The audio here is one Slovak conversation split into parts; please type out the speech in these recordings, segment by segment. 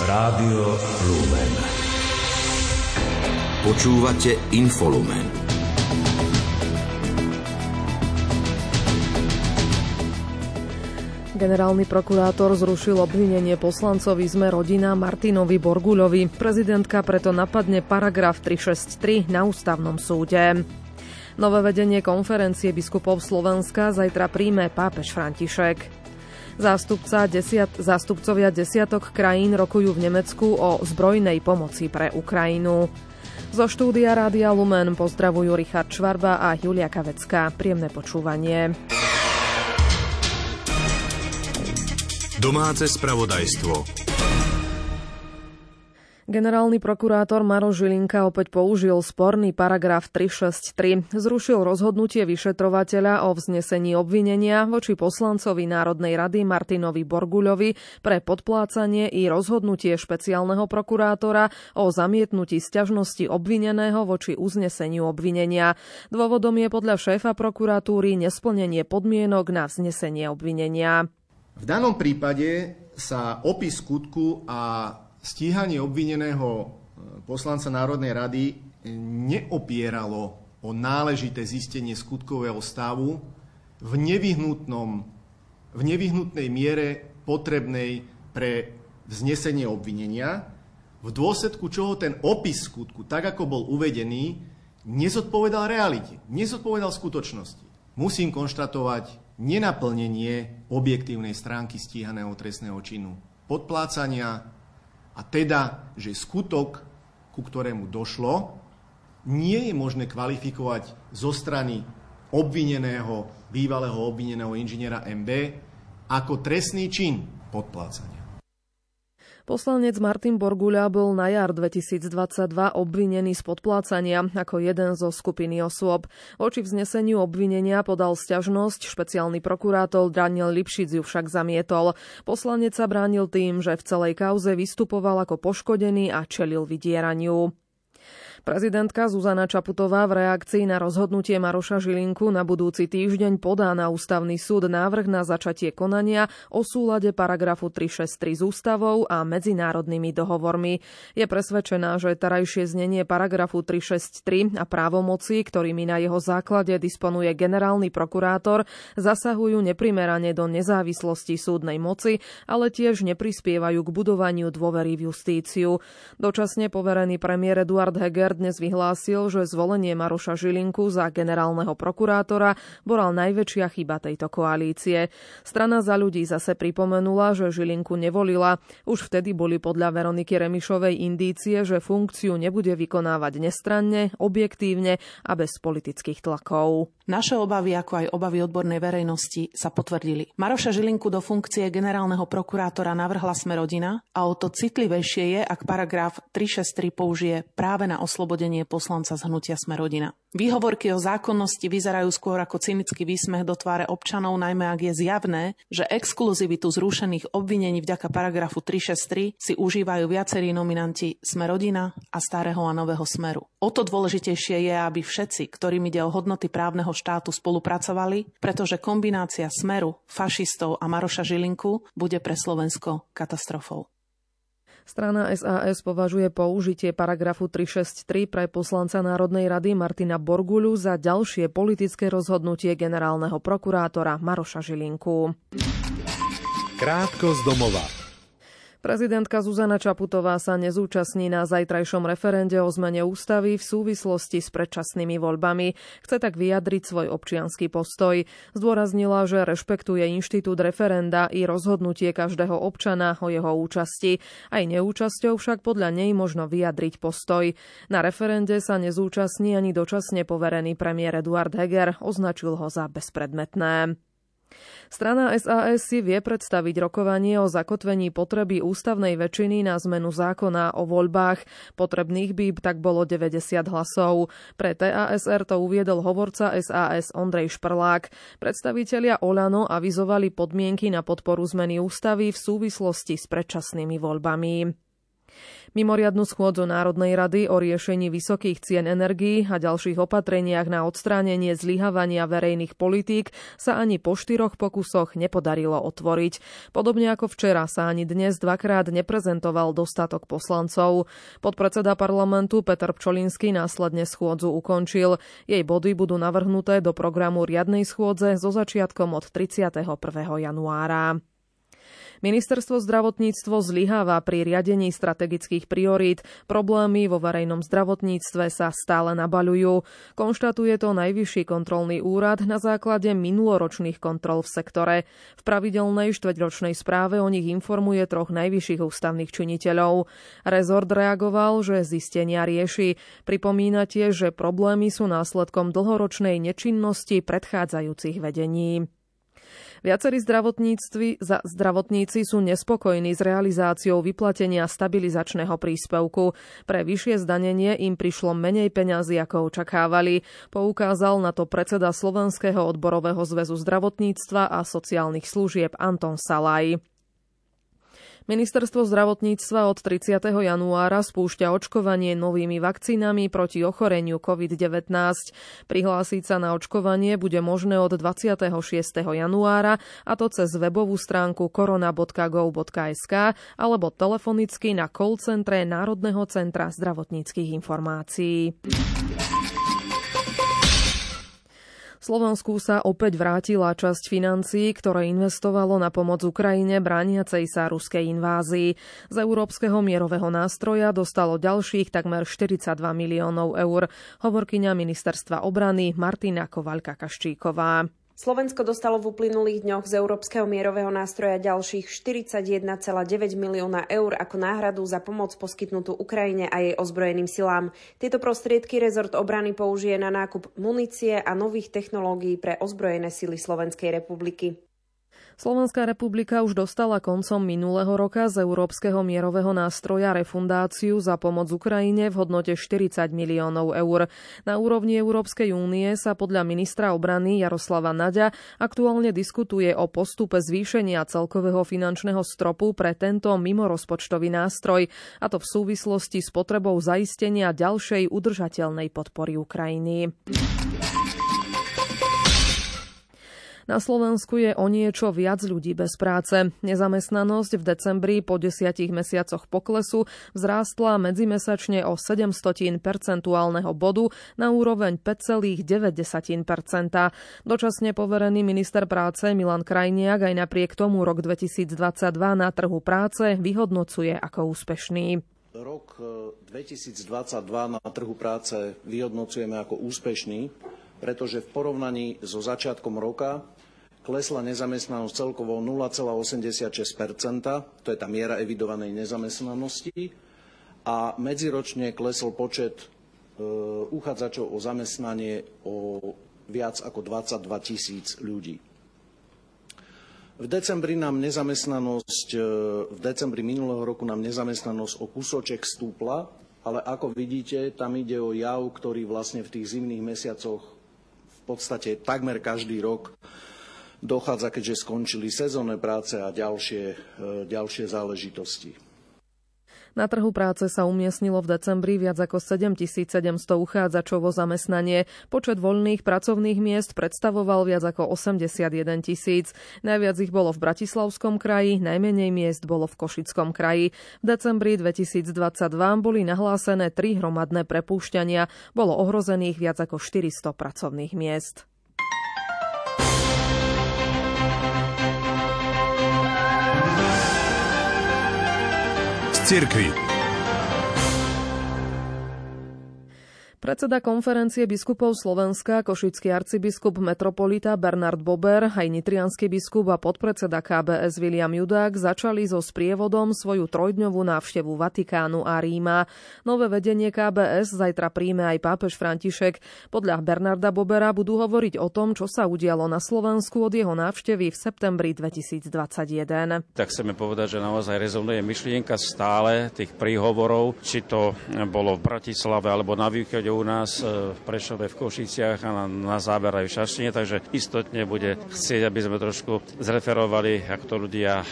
Rádio Lumen. Počúvate Infolumen. Generálny prokurátor zrušil obvinenie poslancovi sme rodina Martinovi Borguľovi. Prezidentka preto napadne paragraf 363 na ústavnom súde. Nové vedenie konferencie biskupov Slovenska zajtra príjme pápež František. Zástupca desiat, zástupcovia desiatok krajín rokujú v Nemecku o zbrojnej pomoci pre Ukrajinu. Zo štúdia Rádia Lumen pozdravujú Richard Čvarba a Julia Kavecká. Príjemné počúvanie. Domáce spravodajstvo. Generálny prokurátor Maro Žilinka opäť použil sporný paragraf 363. Zrušil rozhodnutie vyšetrovateľa o vznesení obvinenia voči poslancovi Národnej rady Martinovi Borguľovi pre podplácanie i rozhodnutie špeciálneho prokurátora o zamietnutí sťažnosti obvineného voči uzneseniu obvinenia. Dôvodom je podľa šéfa prokuratúry nesplnenie podmienok na vznesenie obvinenia. V danom prípade sa opis skutku a stíhanie obvineného e, poslanca Národnej rady neopieralo o náležité zistenie skutkového stavu v, nevyhnutnom, v nevyhnutnej miere potrebnej pre vznesenie obvinenia, v dôsledku čoho ten opis skutku, tak ako bol uvedený, nezodpovedal realite, nezodpovedal skutočnosti. Musím konštatovať, nenaplnenie objektívnej stránky stíhaného trestného činu podplácania a teda, že skutok, ku ktorému došlo, nie je možné kvalifikovať zo strany obvineného, bývalého obvineného inžiniera MB ako trestný čin podplácania. Poslanec Martin Borguľa bol na jar 2022 obvinený z podplácania ako jeden zo skupiny osôb. Voči vzneseniu obvinenia podal stiažnosť, špeciálny prokurátor Daniel Lipšic ju však zamietol. Poslanec sa bránil tým, že v celej kauze vystupoval ako poškodený a čelil vydieraniu. Prezidentka Zuzana Čaputová v reakcii na rozhodnutie Maroša Žilinku na budúci týždeň podá na ústavný súd návrh na začatie konania o súlade paragrafu 363 s ústavou a medzinárodnými dohovormi. Je presvedčená, že terajšie znenie paragrafu 363 a právomoci, ktorými na jeho základe disponuje generálny prokurátor, zasahujú neprimerane do nezávislosti súdnej moci, ale tiež neprispievajú k budovaniu dôvery v justíciu. Dočasne poverený premiér Eduard Heger Kotlár dnes vyhlásil, že zvolenie Maroša Žilinku za generálneho prokurátora bola najväčšia chyba tejto koalície. Strana za ľudí zase pripomenula, že Žilinku nevolila. Už vtedy boli podľa Veroniky Remišovej indície, že funkciu nebude vykonávať nestranne, objektívne a bez politických tlakov. Naše obavy, ako aj obavy odbornej verejnosti, sa potvrdili. Maroša Žilinku do funkcie generálneho prokurátora navrhla sme rodina a o to citlivejšie je, ak paragraf 363 použije práve na oslobodenie poslanca z hnutia sme rodina. Výhovorky o zákonnosti vyzerajú skôr ako cynický výsmech do tváre občanov, najmä ak je zjavné, že exkluzivitu zrušených obvinení vďaka paragrafu 363 si užívajú viacerí nominanti Sme rodina a starého a nového smeru. O to dôležitejšie je, aby všetci, ktorým ide o hodnoty právneho štátu, spolupracovali, pretože kombinácia smeru, fašistov a Maroša Žilinku bude pre Slovensko katastrofou. Strana SAS považuje použitie paragrafu 363 pre poslanca Národnej rady Martina Borguľu za ďalšie politické rozhodnutie generálneho prokurátora Maroša Žilinku. Krátko z domova. Prezidentka Zuzana Čaputová sa nezúčastní na zajtrajšom referende o zmene ústavy v súvislosti s predčasnými voľbami. Chce tak vyjadriť svoj občianský postoj. Zdôraznila, že rešpektuje inštitút referenda i rozhodnutie každého občana o jeho účasti. Aj neúčasťou však podľa nej možno vyjadriť postoj. Na referende sa nezúčastní ani dočasne poverený premiér Eduard Heger, označil ho za bezpredmetné. Strana SAS si vie predstaviť rokovanie o zakotvení potreby ústavnej väčšiny na zmenu zákona o voľbách. Potrebných by tak bolo 90 hlasov. Pre TASR to uviedol hovorca SAS Ondrej Šprlák. Predstavitelia Olano avizovali podmienky na podporu zmeny ústavy v súvislosti s predčasnými voľbami. Mimoriadnu schôdzu Národnej rady o riešení vysokých cien energií a ďalších opatreniach na odstránenie zlyhavania verejných politík sa ani po štyroch pokusoch nepodarilo otvoriť. Podobne ako včera sa ani dnes dvakrát neprezentoval dostatok poslancov. Podpredseda parlamentu Peter Pčolinský následne schôdzu ukončil. Jej body budú navrhnuté do programu riadnej schôdze so začiatkom od 31. januára. Ministerstvo zdravotníctvo zlyháva pri riadení strategických priorít. Problémy vo verejnom zdravotníctve sa stále nabaľujú. Konštatuje to Najvyšší kontrolný úrad na základe minuloročných kontrol v sektore. V pravidelnej štveťročnej správe o nich informuje troch najvyšších ústavných činiteľov. Rezort reagoval, že zistenia rieši. Pripomína tiež, že problémy sú následkom dlhoročnej nečinnosti predchádzajúcich vedení. Viacerí za zdravotníci sú nespokojní s realizáciou vyplatenia stabilizačného príspevku. Pre vyššie zdanenie im prišlo menej peňazí, ako očakávali. Poukázal na to predseda Slovenského odborového zväzu zdravotníctva a sociálnych služieb Anton Salaj. Ministerstvo zdravotníctva od 30. januára spúšťa očkovanie novými vakcínami proti ochoreniu COVID-19. Prihlásiť sa na očkovanie bude možné od 26. januára a to cez webovú stránku korona.gov.sk alebo telefonicky na call centre Národného centra zdravotníckých informácií. Slovensku sa opäť vrátila časť financií, ktoré investovalo na pomoc Ukrajine brániacej sa ruskej invázii. Z Európskeho mierového nástroja dostalo ďalších takmer 42 miliónov eur, hovorkyňa ministerstva obrany Martina Kovaľka-Kaščíková. Slovensko dostalo v uplynulých dňoch z Európskeho mierového nástroja ďalších 41,9 milióna eur ako náhradu za pomoc poskytnutú Ukrajine a jej ozbrojeným silám. Tieto prostriedky rezort obrany použije na nákup munície a nových technológií pre ozbrojené sily Slovenskej republiky. Slovenská republika už dostala koncom minulého roka z Európskeho mierového nástroja refundáciu za pomoc Ukrajine v hodnote 40 miliónov eur. Na úrovni Európskej únie sa podľa ministra obrany Jaroslava Naďa aktuálne diskutuje o postupe zvýšenia celkového finančného stropu pre tento mimorozpočtový nástroj, a to v súvislosti s potrebou zaistenia ďalšej udržateľnej podpory Ukrajiny. Na Slovensku je o niečo viac ľudí bez práce. Nezamestnanosť v decembri po desiatich mesiacoch poklesu vzrástla medzimesačne o 700 percentuálneho bodu na úroveň 5,9% Dočasne poverený minister práce Milan Krajniak aj napriek tomu rok 2022 na trhu práce vyhodnocuje ako úspešný. Rok 2022 e, na trhu práce vyhodnocujeme ako úspešný, pretože v porovnaní so začiatkom roka klesla nezamestnanosť celkovo 0,86% to je tá miera evidovanej nezamestnanosti, a medziročne klesol počet e, uchádzačov o zamestnanie o viac ako 22 tisíc ľudí. V decembri nám nezamestnanosť, e, v decembri minulého roku nám nezamestnanosť o kúsoček stúpla, ale ako vidíte, tam ide o jav, ktorý vlastne v tých zimných mesiacoch v podstate takmer každý rok dochádza, keďže skončili sezónne práce a ďalšie, e, ďalšie záležitosti. Na trhu práce sa umiestnilo v decembri viac ako 7700 uchádzačov o zamestnanie. Počet voľných pracovných miest predstavoval viac ako 81 tisíc. Najviac ich bolo v Bratislavskom kraji, najmenej miest bolo v Košickom kraji. V decembri 2022 boli nahlásené tri hromadné prepúšťania. Bolo ohrozených viac ako 400 pracovných miest. церкви. Predseda konferencie biskupov Slovenska, košický arcibiskup metropolita Bernard Bober, aj nitrianský biskup a podpredseda KBS William Judák začali so sprievodom svoju trojdňovú návštevu Vatikánu a Ríma. Nové vedenie KBS zajtra príjme aj pápež František. Podľa Bernarda Bobera budú hovoriť o tom, čo sa udialo na Slovensku od jeho návštevy v septembri 2021. Tak chceme povedať, že naozaj rezonuje myšlienka stále tých príhovorov, či to bolo v Bratislave alebo na východe bude u nás e, v Prešove, v Košiciach a na, na záver aj v Šaštine, takže istotne bude chcieť, aby sme trošku zreferovali, ako to ľudia e,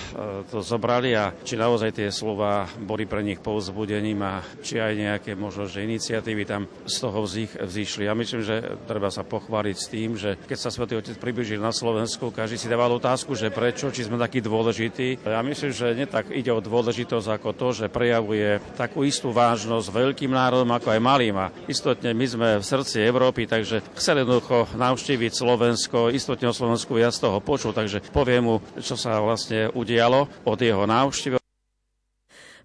to zobrali a či naozaj tie slova boli pre nich povzbudením a či aj nejaké možno, že iniciatívy tam z toho vzýšli. Ja myslím, že treba sa pochváliť s tým, že keď sa Svetý Otec približil na Slovensku, každý si dával otázku, že prečo, či sme takí dôležití. Ja myslím, že netak ide o dôležitosť ako to, že prejavuje takú istú vážnosť veľkým národom ako aj malým. A istotne my sme v srdci Európy, takže chceli jednoducho navštíviť Slovensko, istotne o Slovensku viac toho počul, takže poviem mu, čo sa vlastne udialo od jeho návštevy.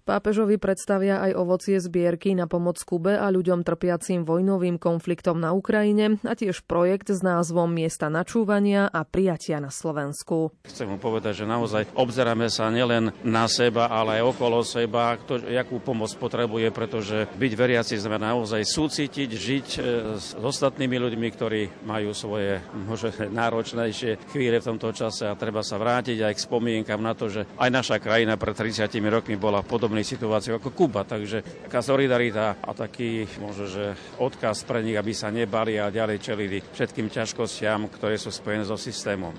Pápežovi predstavia aj ovocie zbierky na pomoc Kube a ľuďom trpiacim vojnovým konfliktom na Ukrajine a tiež projekt s názvom Miesta načúvania a prijatia na Slovensku. Chcem mu povedať, že naozaj obzeráme sa nielen na seba, ale aj okolo seba, kto, jakú pomoc potrebuje, pretože byť veriaci sme naozaj súcitiť, žiť e, s ostatnými ľuďmi, ktorí majú svoje možno náročnejšie chvíle v tomto čase a treba sa vrátiť aj k spomienkam na to, že aj naša krajina pred 30 rokmi bola podobná situácii ako Kuba. Takže taká solidarita a taký možno, že odkaz pre nich, aby sa nebali a ďalej čelili všetkým ťažkostiam, ktoré sú spojené so systémom.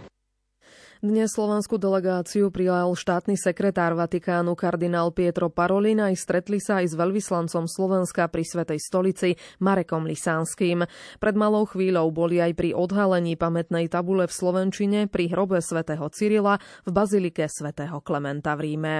Dnes slovenskú delegáciu prijal štátny sekretár Vatikánu kardinál Pietro Parolin aj stretli sa aj s veľvyslancom Slovenska pri Svetej stolici Marekom Lisánským. Pred malou chvíľou boli aj pri odhalení pamätnej tabule v Slovenčine pri hrobe svätého Cyrila v bazilike svätého Klementa v Ríme.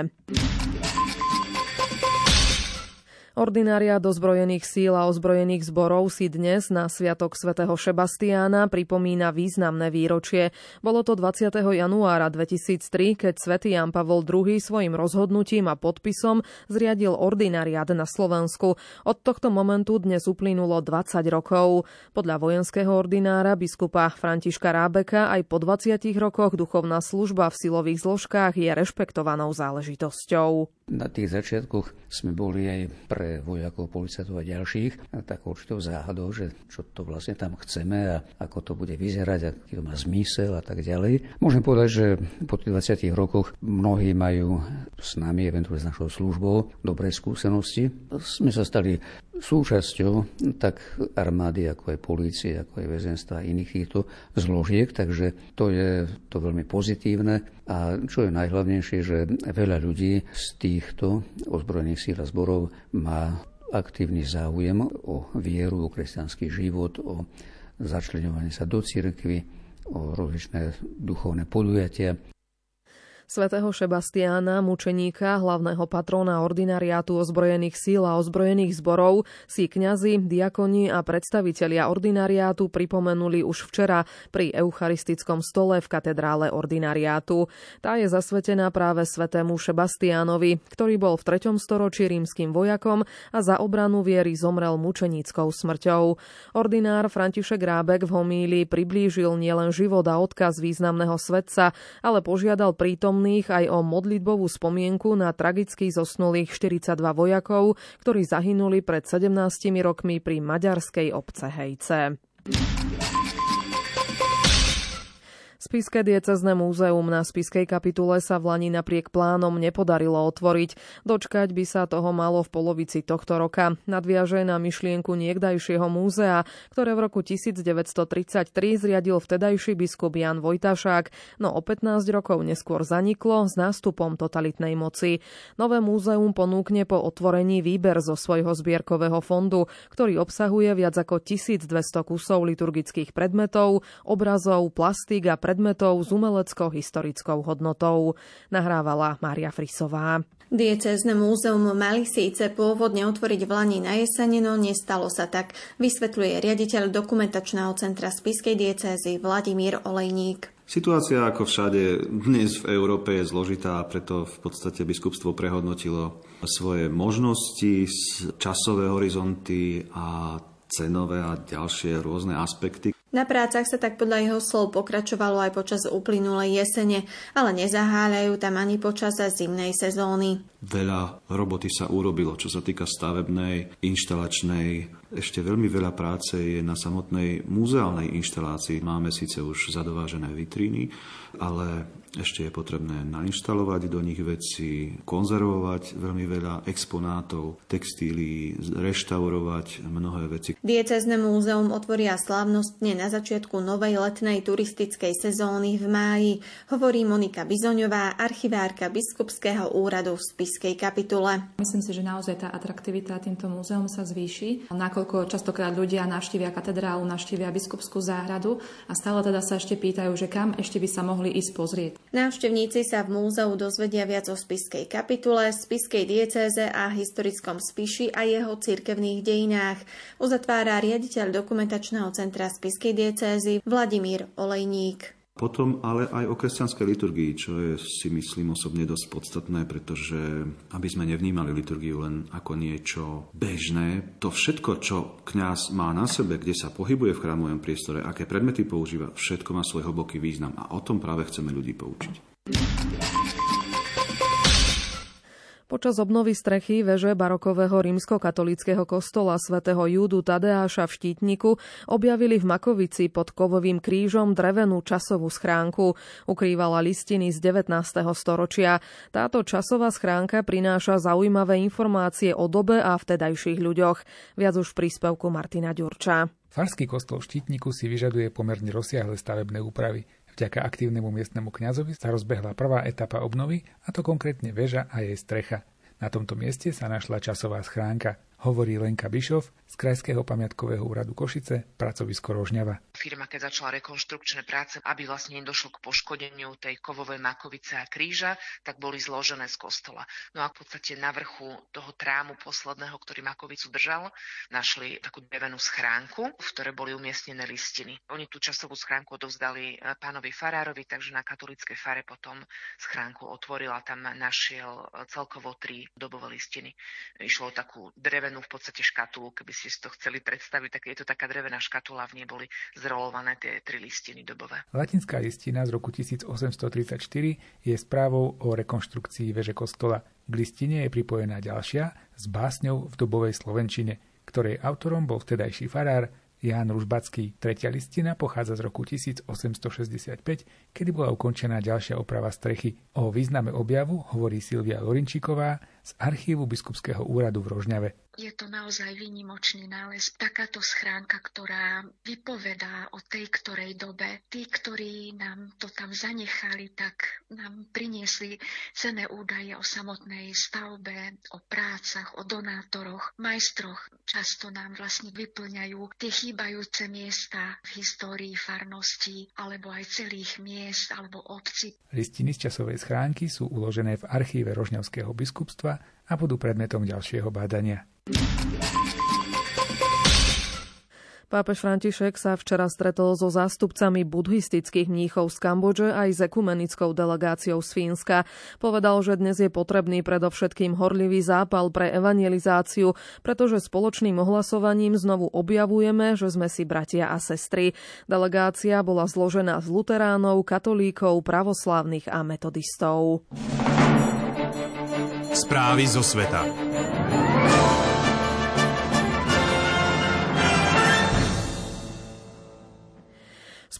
Ordinária dozbrojených síl a ozbrojených zborov si dnes na Sviatok svätého Šebastiána pripomína významné výročie. Bolo to 20. januára 2003, keď svätý Jan Pavol II svojim rozhodnutím a podpisom zriadil ordinariát na Slovensku. Od tohto momentu dnes uplynulo 20 rokov. Podľa vojenského ordinára biskupa Františka Rábeka aj po 20 rokoch duchovná služba v silových zložkách je rešpektovanou záležitosťou. Na tých začiatkoch sme boli aj pre vojakov, policajtov a ďalších, tak určitou záhadou, že čo to vlastne tam chceme a ako to bude vyzerať, aký to má zmysel a tak ďalej. Môžem povedať, že po tých 20 rokoch mnohí majú s nami, eventuálne s našou službou, dobré skúsenosti. Sme sa stali súčasťou tak armády, ako aj polície, ako aj väzenstva a iných týchto zložiek, takže to je to veľmi pozitívne. A čo je najhlavnejšie, že veľa ľudí z týchto ozbrojených síl a zborov má aktívny záujem o vieru, o kresťanský život, o začlenovanie sa do cirkvy, o rozličné duchovné podujatia svätého Šebastiána, mučeníka, hlavného patróna ordinariátu ozbrojených síl a ozbrojených zborov, si kňazi, diakoni a predstavitelia ordinariátu pripomenuli už včera pri eucharistickom stole v katedrále ordinariátu. Tá je zasvetená práve svätému Šebastiánovi, ktorý bol v 3. storočí rímským vojakom a za obranu viery zomrel mučeníckou smrťou. Ordinár František Rábek v homílii priblížil nielen život a odkaz významného svetca, ale požiadal prítom prítomných aj o modlitbovú spomienku na tragicky zosnulých 42 vojakov, ktorí zahynuli pred 17 rokmi pri maďarskej obce Hejce. Spiské diecezne múzeum na Spiskej kapitule sa v Lani napriek plánom nepodarilo otvoriť. Dočkať by sa toho malo v polovici tohto roka. Nadviaže na myšlienku niekdajšieho múzea, ktoré v roku 1933 zriadil vtedajší biskup Jan Vojtašák, no o 15 rokov neskôr zaniklo s nástupom totalitnej moci. Nové múzeum ponúkne po otvorení výber zo svojho zbierkového fondu, ktorý obsahuje viac ako 1200 kusov liturgických predmetov, obrazov, plastík a predmetov predmetov s umeleckou historickou hodnotou. Nahrávala Mária Frisová. Diecézne múzeum mali síce pôvodne otvoriť v Lani na jesene, no nestalo sa tak, vysvetľuje riaditeľ dokumentačného centra Spiskej diecézy Vladimír Olejník. Situácia ako všade dnes v Európe je zložitá a preto v podstate biskupstvo prehodnotilo svoje možnosti, časové horizonty a cenové a ďalšie rôzne aspekty. Na prácach sa tak podľa jeho slov pokračovalo aj počas uplynulej jesene, ale nezaháľajú tam ani počas zimnej sezóny. Veľa roboty sa urobilo, čo sa týka stavebnej, inštalačnej, Ešte veľmi veľa práce je na samotnej muzeálnej inštalácii. Máme síce už zadovážené vitríny, ale ešte je potrebné nainštalovať do nich veci, konzervovať veľmi veľa exponátov, textílií, reštaurovať mnohé veci. Diecezne múzeum otvoria slávnostne na začiatku novej letnej turistickej sezóny v máji, hovorí Monika Bizoňová, archivárka Biskupského úradu v Spiskej kapitule. Myslím si, že naozaj tá atraktivita týmto múzeum sa zvýši, nakoľko častokrát ľudia navštívia katedrálu, navštívia Biskupskú záhradu a stále teda sa ešte pýtajú, že kam ešte by sa mohli ísť pozrieť. Návštevníci sa v múzeu dozvedia viac o spiskej kapitule, spiskej diecéze a historickom spiši a jeho cirkevných dejinách. Uzatvára riaditeľ dokumentačného centra spiskej diecézy Vladimír Olejník. Potom ale aj o kresťanskej liturgii, čo je si myslím osobne dosť podstatné, pretože aby sme nevnímali liturgiu len ako niečo bežné, to všetko, čo kňaz má na sebe, kde sa pohybuje v chrámovom priestore, aké predmety používa, všetko má svoj hlboký význam a o tom práve chceme ľudí poučiť. Počas obnovy strechy veže barokového rímskokatolického kostola svätého Júdu Tadeáša v Štítniku objavili v Makovici pod kovovým krížom drevenú časovú schránku. Ukrývala listiny z 19. storočia. Táto časová schránka prináša zaujímavé informácie o dobe a vtedajších ľuďoch. Viac už v príspevku Martina Ďurča. Farský kostol v Štítniku si vyžaduje pomerne rozsiahle stavebné úpravy. Vďaka aktívnemu miestnemu kňazovi sa rozbehla prvá etapa obnovy, a to konkrétne väža a jej strecha. Na tomto mieste sa našla časová schránka hovorí Lenka Bišov z Krajského pamiatkového úradu Košice, pracovisko Rožňava. Firma, keď začala rekonštrukčné práce, aby vlastne nedošlo k poškodeniu tej kovovej makovice a kríža, tak boli zložené z kostola. No a v podstate na vrchu toho trámu posledného, ktorý makovicu držal, našli takú drevenú schránku, v ktorej boli umiestnené listiny. Oni tú časovú schránku odovzdali e, pánovi farárovi, takže na katolíckej fare potom schránku otvoril a tam našiel e, celkovo tri dobové listiny. Išlo o takú drevenú drevenú v podstate škatulu, keby ste si to chceli predstaviť, tak je to taká drevená škatula, v nej boli zrolované tie tri listiny dobové. Latinská listina z roku 1834 je správou o rekonštrukcii veže kostola. K listine je pripojená ďalšia s básňou v dobovej slovenčine, ktorej autorom bol vtedajší farár Ján Ružbacký. Tretia listina pochádza z roku 1865, kedy bola ukončená ďalšia oprava strechy. O význame objavu hovorí Silvia Lorinčíková z archívu Biskupského úradu v Rožňave. Je to naozaj výnimočný nález. Takáto schránka, ktorá vypovedá o tej ktorej dobe. Tí, ktorí nám to tam zanechali, tak nám priniesli cené údaje o samotnej stavbe, o prácach, o donátoroch, majstroch. Často nám vlastne vyplňajú tie chýbajúce miesta v histórii farnosti, alebo aj celých miest, alebo obci. Listiny z časovej schránky sú uložené v archíve Rožňavského biskupstva a budú predmetom ďalšieho bádania. Pápež František sa včera stretol so zástupcami buddhistických mníchov z Kambodže aj s ekumenickou delegáciou z Fínska. Povedal, že dnes je potrebný predovšetkým horlivý zápal pre evangelizáciu, pretože spoločným ohlasovaním znovu objavujeme, že sme si bratia a sestry. Delegácia bola zložená z luteránov, katolíkov, pravoslávnych a metodistov. Správy zo sveta.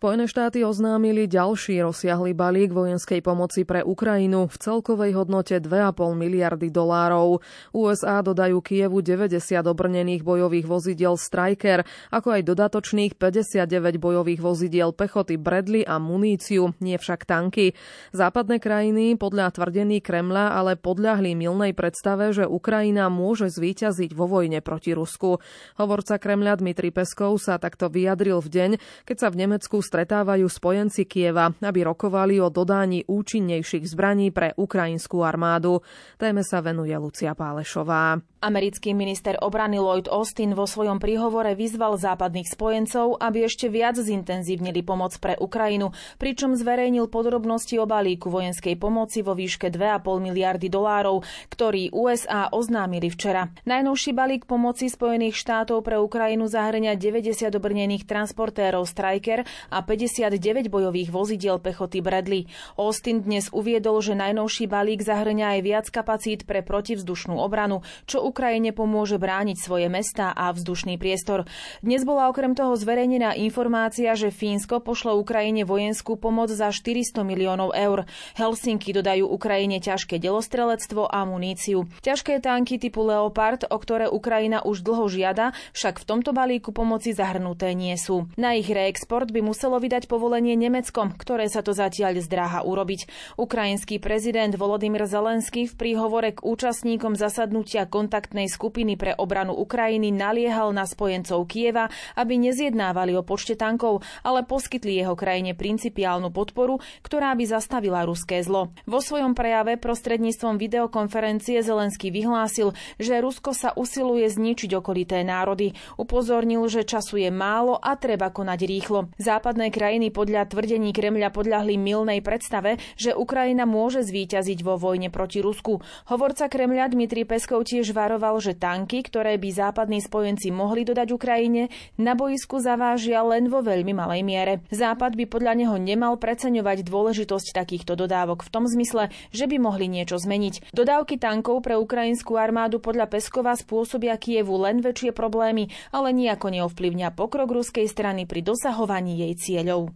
Spojené štáty oznámili ďalší rozsiahly balík vojenskej pomoci pre Ukrajinu v celkovej hodnote 2,5 miliardy dolárov. USA dodajú Kievu 90 obrnených bojových vozidiel Striker, ako aj dodatočných 59 bojových vozidiel pechoty Bradley a muníciu, nie však tanky. Západné krajiny podľa tvrdení Kremla ale podľahli milnej predstave, že Ukrajina môže zvíťaziť vo vojne proti Rusku. Hovorca Kremľa Dmitri Peskov sa takto vyjadril v deň, keď sa v Nemecku stretávajú spojenci Kieva, aby rokovali o dodaní účinnejších zbraní pre ukrajinskú armádu. Téme sa venuje Lucia Pálešová. Americký minister obrany Lloyd Austin vo svojom príhovore vyzval západných spojencov, aby ešte viac zintenzívnili pomoc pre Ukrajinu, pričom zverejnil podrobnosti o balíku vojenskej pomoci vo výške 2,5 miliardy dolárov, ktorý USA oznámili včera. Najnovší balík pomoci Spojených štátov pre Ukrajinu zahrania 90 obrnených transportérov Striker a 59 bojových vozidiel pechoty Bradley. Austin dnes uviedol, že najnovší balík zahrania aj viac kapacít pre protivzdušnú obranu, čo Ukrajine pomôže brániť svoje mesta a vzdušný priestor. Dnes bola okrem toho zverejnená informácia, že Fínsko pošle Ukrajine vojenskú pomoc za 400 miliónov eur. Helsinky dodajú Ukrajine ťažké delostrelectvo a muníciu. Ťažké tanky typu Leopard, o ktoré Ukrajina už dlho žiada, však v tomto balíku pomoci zahrnuté nie sú. Na ich reexport by muselo vydať povolenie Nemeckom, ktoré sa to zatiaľ zdráha urobiť. Ukrajinský prezident Volodymyr Zelenský v príhovore k účastníkom zasadnutia kontaktnej skupiny pre obranu Ukrajiny naliehal na spojencov Kieva, aby nezjednávali o počte tankov, ale poskytli jeho krajine principiálnu podporu, ktorá by zastavila ruské zlo. Vo svojom prejave prostredníctvom videokonferencie Zelenský vyhlásil, že Rusko sa usiluje zničiť okolité národy. Upozornil, že času je málo a treba konať rýchlo. Západné krajiny podľa tvrdení Kremľa podľahli milnej predstave, že Ukrajina môže zvíťaziť vo vojne proti Rusku. Hovorca Kremľa Dmitri Peskov tiež varoval, že tanky, ktoré by západní spojenci mohli dodať Ukrajine, na boisku zavážia len vo veľmi malej miere. Západ by podľa neho nemal preceňovať dôležitosť takýchto dodávok v tom zmysle, že by mohli niečo zmeniť. Dodávky tankov pre ukrajinskú armádu podľa Peskova spôsobia Kievu len väčšie problémy, ale nejako neovplyvňa pokrok ruskej strany pri dosahovaní jej cieľov.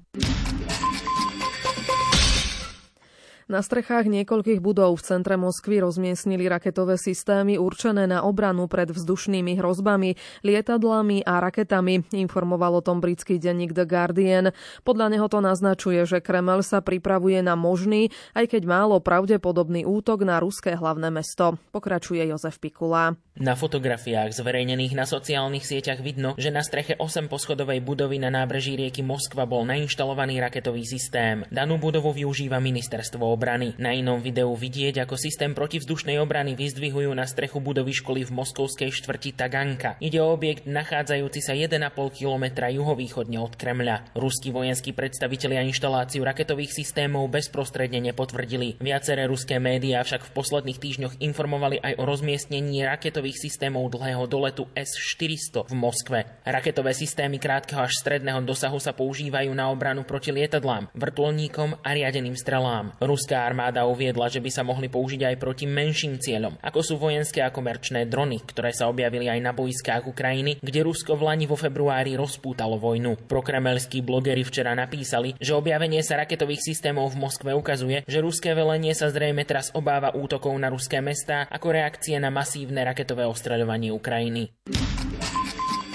Na strechách niekoľkých budov v centre Moskvy rozmiestnili raketové systémy určené na obranu pred vzdušnými hrozbami, lietadlami a raketami, informoval o tom britský denník The Guardian. Podľa neho to naznačuje, že Kreml sa pripravuje na možný, aj keď málo pravdepodobný útok na ruské hlavné mesto. Pokračuje Jozef Pikula. Na fotografiách zverejnených na sociálnych sieťach vidno, že na streche 8 poschodovej budovy na nábreží rieky Moskva bol nainštalovaný raketový systém. Danú budovu využíva ministerstvo obrany. Na inom videu vidieť, ako systém protivzdušnej obrany vyzdvihujú na strechu budovy školy v moskovskej štvrti Taganka. Ide o objekt nachádzajúci sa 1,5 kilometra juhovýchodne od Kremľa. Ruskí vojenskí predstavitelia inštaláciu raketových systémov bezprostredne nepotvrdili. Viaceré ruské médiá však v posledných týždňoch informovali aj o rozmiestnení raketových raketových systémov dlhého doletu S-400 v Moskve. Raketové systémy krátkeho až stredného dosahu sa používajú na obranu proti lietadlám, vrtulníkom a riadeným strelám. Ruská armáda uviedla, že by sa mohli použiť aj proti menším cieľom, ako sú vojenské a komerčné drony, ktoré sa objavili aj na boiskách Ukrajiny, kde Rusko v Lani vo februári rozpútalo vojnu. Prokremelskí blogeri včera napísali, že objavenie sa raketových systémov v Moskve ukazuje, že ruské velenie sa zrejme teraz obáva útokov na ruské mestá ako reakcie na masívne raketové masové ostreľovanie Ukrajiny.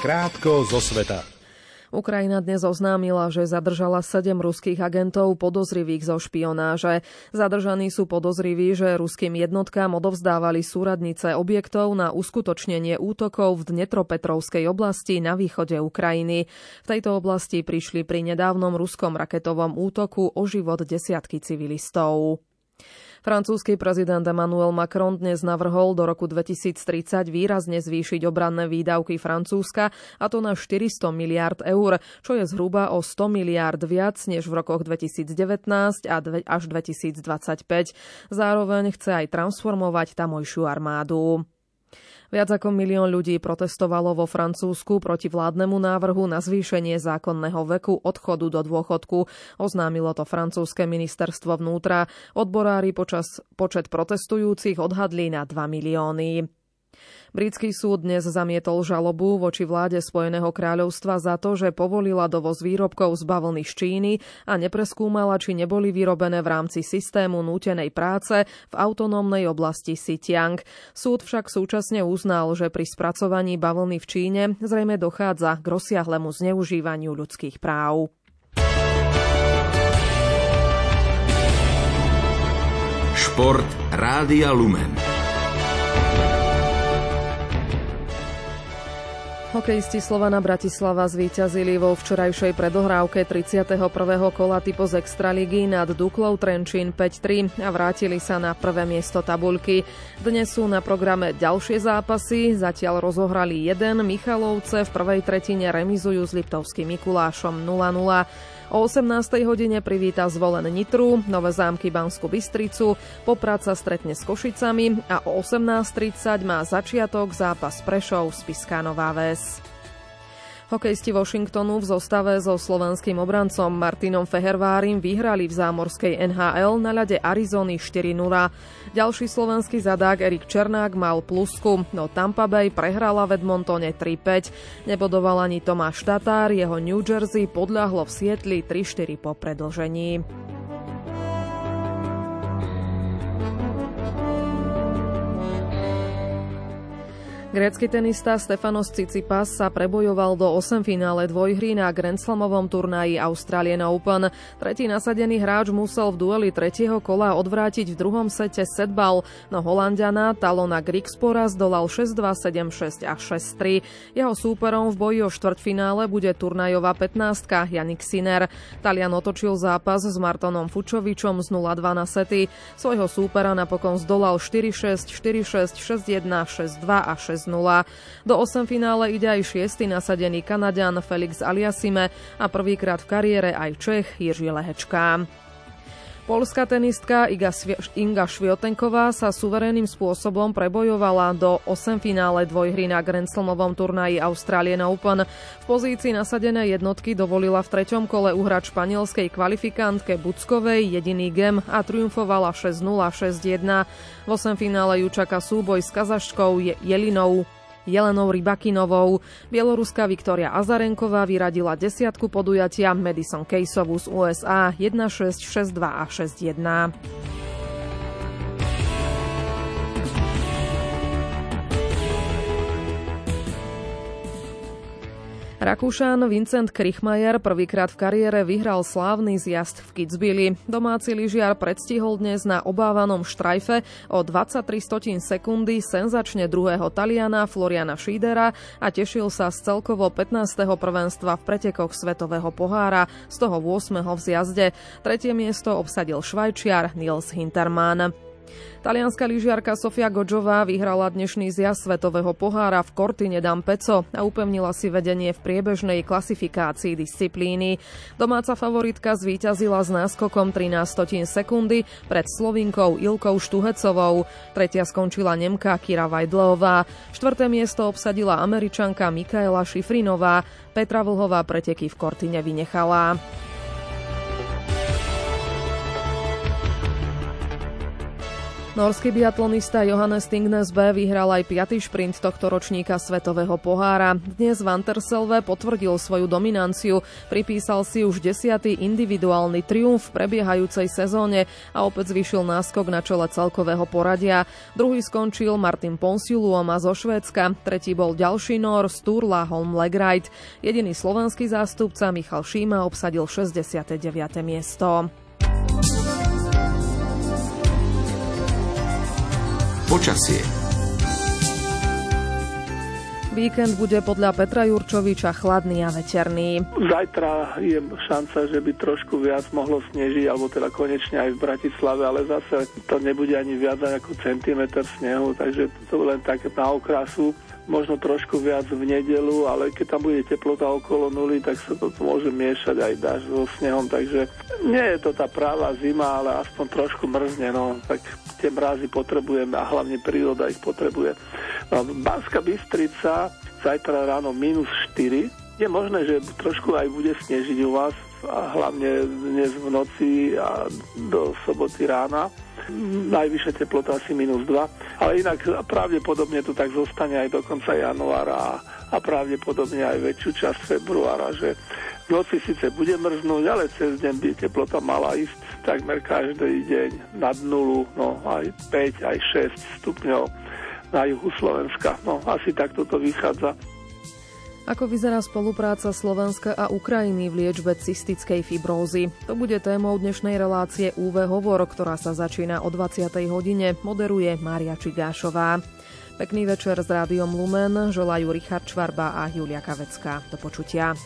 Krátko zo sveta. Ukrajina dnes oznámila, že zadržala sedem ruských agentov podozrivých zo špionáže. Zadržaní sú podozriví, že ruským jednotkám odovzdávali súradnice objektov na uskutočnenie útokov v Dnetropetrovskej oblasti na východe Ukrajiny. V tejto oblasti prišli pri nedávnom ruskom raketovom útoku o život desiatky civilistov. Francúzsky prezident Emmanuel Macron dnes navrhol do roku 2030 výrazne zvýšiť obranné výdavky Francúzska, a to na 400 miliard eur, čo je zhruba o 100 miliard viac než v rokoch 2019 a až 2025. Zároveň chce aj transformovať tamojšiu armádu. Viac ako milión ľudí protestovalo vo Francúzsku proti vládnemu návrhu na zvýšenie zákonného veku odchodu do dôchodku. Oznámilo to francúzske ministerstvo vnútra. Odborári počas počet protestujúcich odhadli na 2 milióny. Britský súd dnes zamietol žalobu voči vláde Spojeného kráľovstva za to, že povolila dovoz výrobkov z bavlny z Číny a nepreskúmala, či neboli vyrobené v rámci systému nútenej práce v autonómnej oblasti Xinjiang. Súd však súčasne uznal, že pri spracovaní bavlny v Číne zrejme dochádza k rozsiahlemu zneužívaniu ľudských práv. Šport Rádia Lumen. Hokejisti Slovana Bratislava zvíťazili vo včerajšej predohrávke 31. kola typu z Extraligy nad Duklou Trenčín 5-3 a vrátili sa na prvé miesto tabulky. Dnes sú na programe ďalšie zápasy, zatiaľ rozohrali jeden, Michalovce v prvej tretine remizujú s Liptovským Mikulášom 0-0. O 18. hodine privíta zvolen Nitru, Nové zámky Banskú Bystricu, Poprad sa stretne s Košicami a o 18.30 má začiatok zápas Prešov z Piská Nová Ves. Hokejisti Washingtonu v zostave so slovenským obrancom Martinom Fehervárim vyhrali v zámorskej NHL na ľade Arizony 4-0. Ďalší slovenský zadák Erik Černák mal plusku, no Tampa Bay prehrala v Edmontone 3-5. Nebodoval ani Tomáš Tatár, jeho New Jersey podľahlo v Sietli 3-4 po predlžení. Grécky tenista Stefanos Tsitsipas sa prebojoval do 8 finále dvojhry na Grand Slamovom turnaji Australian Open. Tretí nasadený hráč musel v dueli tretieho kola odvrátiť v druhom sete setbal, no Holandiana Talona Grigspora zdolal 6-2, 7-6 a 6-3. Jeho súperom v boji o štvrťfinále bude turnajová 15 Janik Sinner. Talian otočil zápas s Martonom Fučovičom z 0-2 na sety. Svojho súpera napokon zdolal 4-6, 4-6, 6-1, 6-2 a 6 6-0. Do 8 finále ide aj šiestý nasadený Kanadian Felix Aliasime a prvýkrát v kariére aj Čech Jiří Lehečka. Polská tenistka Inga Šviotenková sa suverénnym spôsobom prebojovala do 8 finále dvojhry na Grand Slamovom turnaji Australian Open. V pozícii nasadenej jednotky dovolila v treťom kole uhrať španielskej kvalifikantke Buckovej jediný gem a triumfovala 6-0, 6-1. V 8 finále ju čaká súboj s kazaškou Jelinou Jelenou Rybakinovou. Bieloruská Viktória Azarenková vyradila desiatku podujatia Madison Caseovu z USA 1-6, 6-2 a 6-1. Rakúšan Vincent Krichmajer prvýkrát v kariére vyhral slávny zjazd v Kitzbüheli. Domáci lyžiar predstihol dnes na obávanom štrajfe o 23 stotín sekundy senzačne druhého Taliana Floriana Šídera a tešil sa z celkovo 15. prvenstva v pretekoch Svetového pohára, z toho 8. v zjazde. Tretie miesto obsadil Švajčiar Nils Hintermann. Talianská lyžiarka Sofia Godžová vyhrala dnešný zjazd Svetového pohára v Cortine d'Ampezzo a upevnila si vedenie v priebežnej klasifikácii disciplíny. Domáca favoritka zvíťazila s náskokom 13 sekundy pred Slovinkou Ilkou Štuhecovou. Tretia skončila Nemka Kira Vajdleová. Štvrté miesto obsadila Američanka Mikaela Šifrinová. Petra Vlhová preteky v Kortine vynechala. Norský biatlonista Johannes Tingnes B vyhral aj piatý šprint tohto ročníka Svetového pohára. Dnes v Anterselve potvrdil svoju dominanciu, pripísal si už desiatý individuálny triumf v prebiehajúcej sezóne a opäť zvyšil náskok na čele celkového poradia. Druhý skončil Martin Ponsiluoma zo Švédska, tretí bol ďalší Nor Sturla Holm Legreit. Jediný slovenský zástupca Michal Šíma obsadil 69. miesto. Počasie. Víkend bude podľa Petra Jurčoviča chladný a veterný. Zajtra je šanca, že by trošku viac mohlo snežiť, alebo teda konečne aj v Bratislave, ale zase to nebude ani viac ako centimetr snehu, takže to len také na okrasu možno trošku viac v nedelu, ale keď tam bude teplota okolo nuly, tak sa to môže miešať aj dáž so snehom, takže nie je to tá práva zima, ale aspoň trošku mrzne, no, tak tie mrazy potrebujeme a hlavne príroda ich potrebuje. Banská Bystrica zajtra ráno minus 4, je možné, že trošku aj bude snežiť u vás, a hlavne dnes v noci a do soboty rána. Najvyššia teplota asi minus 2, ale inak pravdepodobne to tak zostane aj do konca januára a pravdepodobne aj väčšiu časť februára, že v noci síce bude mrznúť, ale cez deň by teplota mala ísť takmer každý deň nad nulu, no aj 5, aj 6 stupňov na juhu Slovenska. No asi takto to vychádza. Ako vyzerá spolupráca Slovenska a Ukrajiny v liečbe cystickej fibrózy? To bude témou dnešnej relácie UV Hovor, ktorá sa začína o 20. hodine. Moderuje Mária Čigášová. Pekný večer s rádiom Lumen želajú Richard Čvarba a Julia Kavecka. Do počutia.